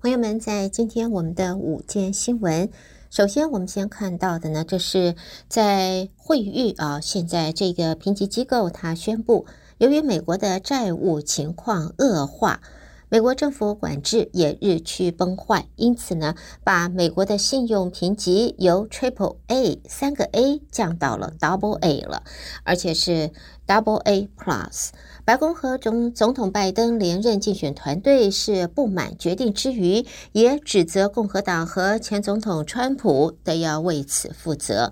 朋友们，在今天我们的午间新闻，首先我们先看到的呢，这是在惠誉啊，现在这个评级机构它宣布，由于美国的债务情况恶化。美国政府管制也日趋崩坏，因此呢，把美国的信用评级由 Triple A 三个 A 降到了 Double A 了，而且是 Double A Plus。白宫和总总统拜登连任竞选团队是不满决定之余，也指责共和党和前总统川普都要为此负责。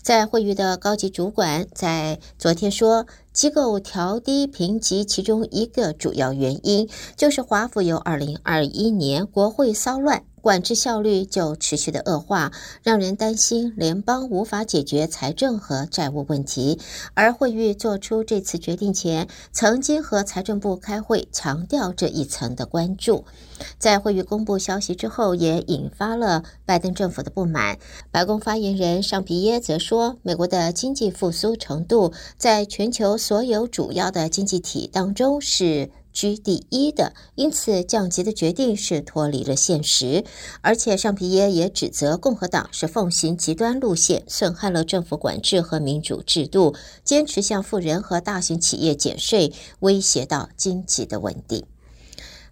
在会议的高级主管在昨天说，机构调低评级，其中一个主要原因就是华府由2021年国会骚乱。管制效率就持续的恶化，让人担心联邦无法解决财政和债务问题。而惠誉做出这次决定前，曾经和财政部开会，强调这一层的关注。在惠誉公布消息之后，也引发了拜登政府的不满。白宫发言人尚皮耶则说，美国的经济复苏程度在全球所有主要的经济体当中是居第一的，因此降级的决定是脱离了现实。而且尚皮耶也指责共和党是奉行极端路线，损害了政府管制和民主制度，坚持向富人和大型企业减税，威胁到经济的稳定。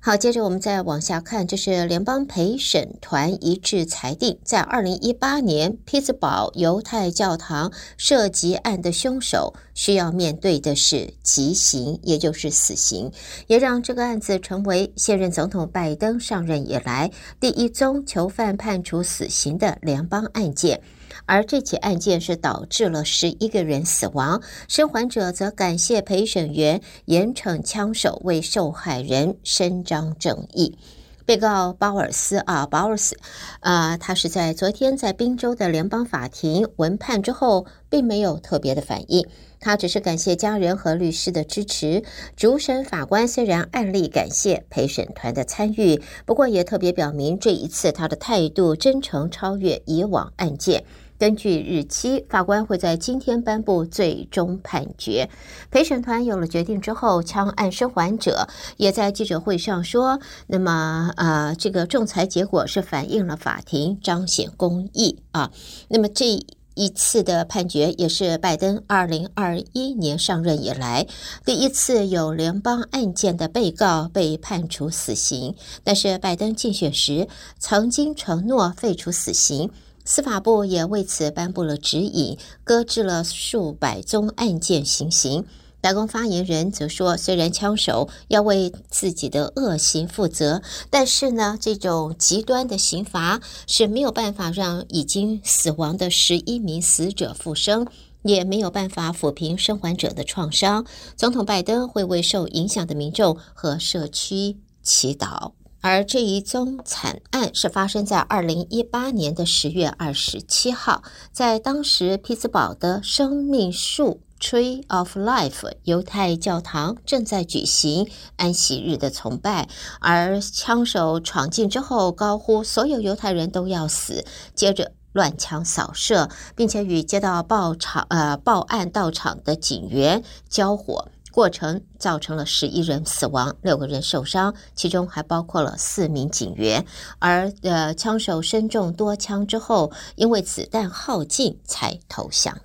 好，接着我们再往下看，这是联邦陪审团一致裁定，在二零一八年匹兹堡犹太教堂涉及案的凶手需要面对的是极刑，也就是死刑，也让这个案子成为现任总统拜登上任以来第一宗囚犯判处死刑的联邦案件。而这起案件是导致了十一个人死亡，生还者则感谢陪审员严惩枪手，为受害人伸张正义。被告鲍尔斯啊，鲍尔斯，啊，他是在昨天在宾州的联邦法庭闻判之后，并没有特别的反应，他只是感谢家人和律师的支持。主审法官虽然按例感谢陪审团的参与，不过也特别表明这一次他的态度真诚超越以往案件。根据日期，法官会在今天颁布最终判决。陪审团有了决定之后，枪案生还者也在记者会上说：“那么，呃，这个仲裁结果是反映了法庭彰显公义啊。那么这一次的判决也是拜登二零二一年上任以来第一次有联邦案件的被告被判处死刑。但是，拜登竞选时曾经承诺废除死刑。”司法部也为此颁布了指引，搁置了数百宗案件行刑。白宫发言人则说，虽然枪手要为自己的恶行负责，但是呢，这种极端的刑罚是没有办法让已经死亡的十一名死者复生，也没有办法抚平生还者的创伤。总统拜登会为受影响的民众和社区祈祷。而这一宗惨案是发生在二零一八年的十月二十七号，在当时匹兹堡的生命树 （Tree of Life） 犹太教堂正在举行安息日的崇拜，而枪手闯进之后，高呼“所有犹太人都要死”，接着乱枪扫射，并且与接到报场呃报案到场的警员交火。过程造成了十一人死亡，六个人受伤，其中还包括了四名警员。而呃，枪手身中多枪之后，因为子弹耗尽才投降。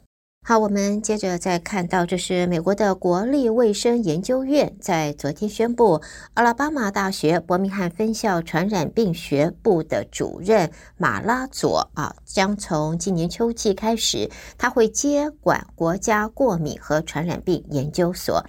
好，我们接着再看到，这是美国的国立卫生研究院在昨天宣布，阿拉巴马大学伯明翰分校传染病学部的主任马拉佐啊，将从今年秋季开始，他会接管国家过敏和传染病研究所。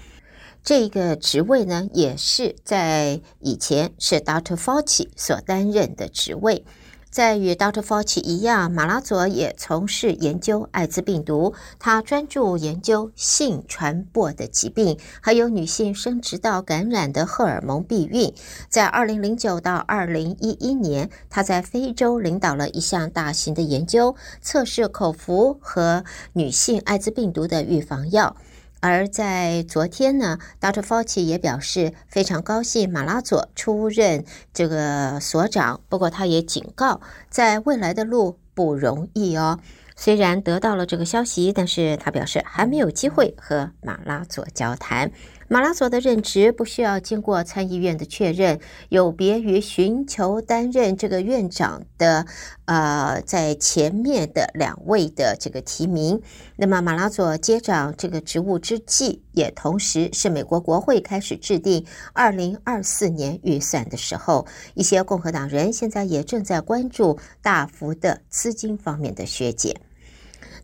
这个职位呢，也是在以前是 Dr. Fauci 所担任的职位。在与 Dr. Fauci 一样，马拉佐也从事研究艾滋病毒，他专注研究性传播的疾病，还有女性生殖道感染的荷尔蒙避孕。在二零零九到二零一一年，他在非洲领导了一项大型的研究，测试口服和女性艾滋病毒的预防药。而在昨天呢，Dr. Fauci 也表示非常高兴马拉佐出任这个所长，不过他也警告，在未来的路不容易哦。虽然得到了这个消息，但是他表示还没有机会和马拉佐交谈。马拉佐的任职不需要经过参议院的确认，有别于寻求担任这个院长的，呃，在前面的两位的这个提名。那么马拉佐接掌这个职务之际，也同时是美国国会开始制定二零二四年预算的时候，一些共和党人现在也正在关注大幅的资金方面的削减。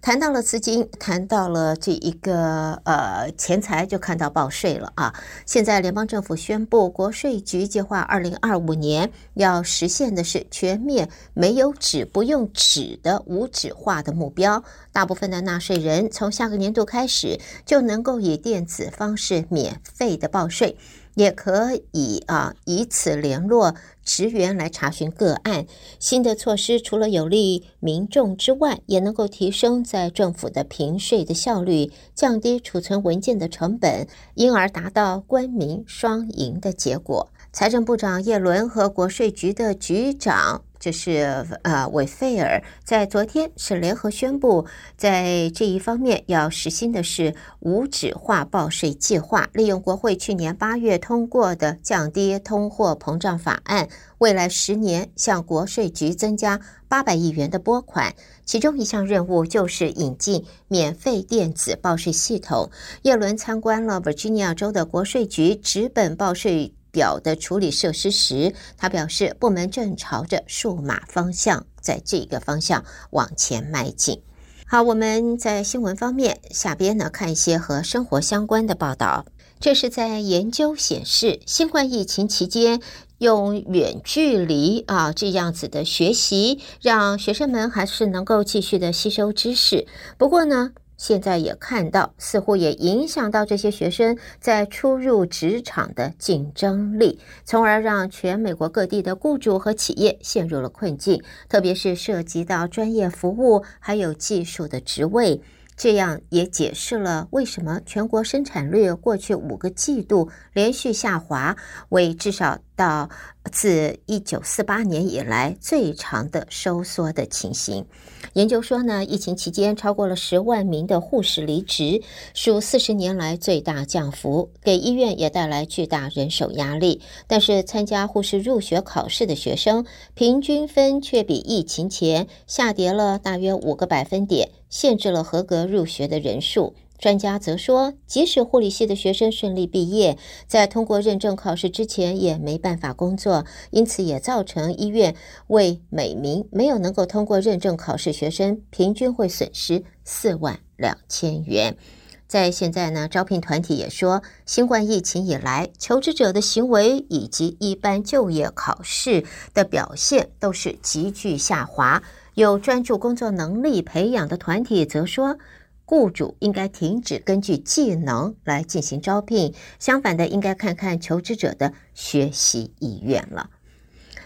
谈到了资金，谈到了这一个呃钱财，就看到报税了啊！现在联邦政府宣布，国税局计划二零二五年要实现的是全面没有纸、不用纸的无纸化的目标。大部分的纳税人从下个年度开始就能够以电子方式免费的报税。也可以啊，以此联络职员来查询个案。新的措施除了有利民众之外，也能够提升在政府的评税的效率，降低储存文件的成本，因而达到官民双赢的结果。财政部长叶伦和国税局的局长。这是呃，韦费尔在昨天是联合宣布，在这一方面要实行的是无纸化报税计划，利用国会去年八月通过的降低通货膨胀法案，未来十年向国税局增加八百亿元的拨款。其中一项任务就是引进免费电子报税系统。叶伦参观了 Virginia 州的国税局纸本报税表的处理设施时，他表示，部门正朝着数码方向，在这个方向往前迈进。好，我们在新闻方面下边呢，看一些和生活相关的报道。这是在研究显示，新冠疫情期间用远距离啊这样子的学习，让学生们还是能够继续的吸收知识。不过呢，现在也看到，似乎也影响到这些学生在初入职场的竞争力，从而让全美国各地的雇主和企业陷入了困境，特别是涉及到专业服务还有技术的职位。这样也解释了为什么全国生产率过去五个季度连续下滑，为至少到自一九四八年以来最长的收缩的情形。研究说呢，疫情期间超过了十万名的护士离职，属四十年来最大降幅，给医院也带来巨大人手压力。但是参加护士入学考试的学生平均分却比疫情前下跌了大约五个百分点。限制了合格入学的人数。专家则说，即使护理系的学生顺利毕业，在通过认证考试之前也没办法工作，因此也造成医院为每名没有能够通过认证考试学生平均会损失四万两千元。在现在呢，招聘团体也说，新冠疫情以来，求职者的行为以及一般就业考试的表现都是急剧下滑。有专注工作能力培养的团体则说，雇主应该停止根据技能来进行招聘，相反的，应该看看求职者的学习意愿了。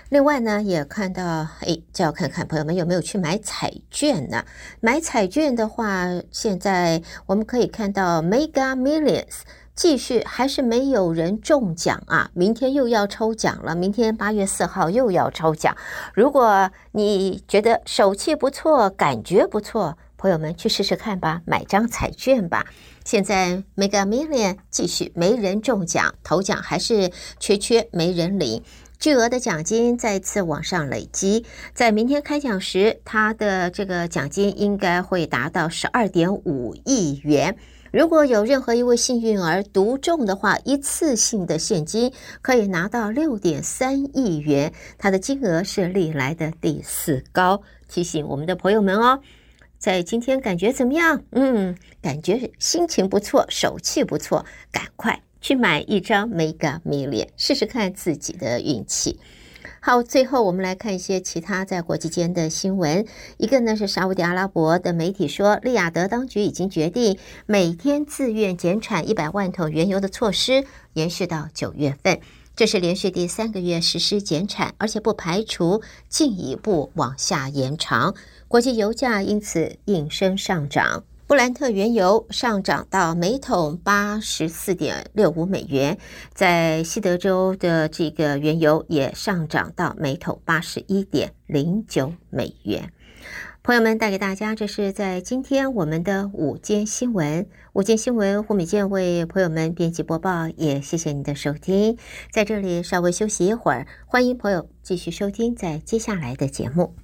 另外呢，也看到，哎，就要看看朋友们有没有去买彩券呢？买彩券的话，现在我们可以看到 Mega Millions。继续还是没有人中奖啊！明天又要抽奖了，明天八月四号又要抽奖。如果你觉得手气不错，感觉不错，朋友们去试试看吧，买张彩券吧。现在 Mega Million 继续没人中奖，头奖还是缺缺没人领，巨额的奖金再次往上累积。在明天开奖时，它的这个奖金应该会达到十二点五亿元。如果有任何一位幸运儿独中的话，一次性的现金可以拿到六点三亿元，它的金额是历来的第四高。提醒我们的朋友们哦，在今天感觉怎么样？嗯，感觉心情不错，手气不错，赶快去买一张 Mega Million，试试看自己的运气。好，最后我们来看一些其他在国际间的新闻。一个呢是沙乌地阿拉伯的媒体说，利雅得当局已经决定每天自愿减产一百万桶原油的措施延续到九月份，这是连续第三个月实施减产，而且不排除进一步往下延长。国际油价因此应声上涨。布兰特原油上涨到每桶八十四点六五美元，在西德州的这个原油也上涨到每桶八十一点零九美元。朋友们带给大家，这是在今天我们的午间新闻。午间新闻，胡美健为朋友们编辑播报，也谢谢你的收听。在这里稍微休息一会儿，欢迎朋友继续收听在接下来的节目。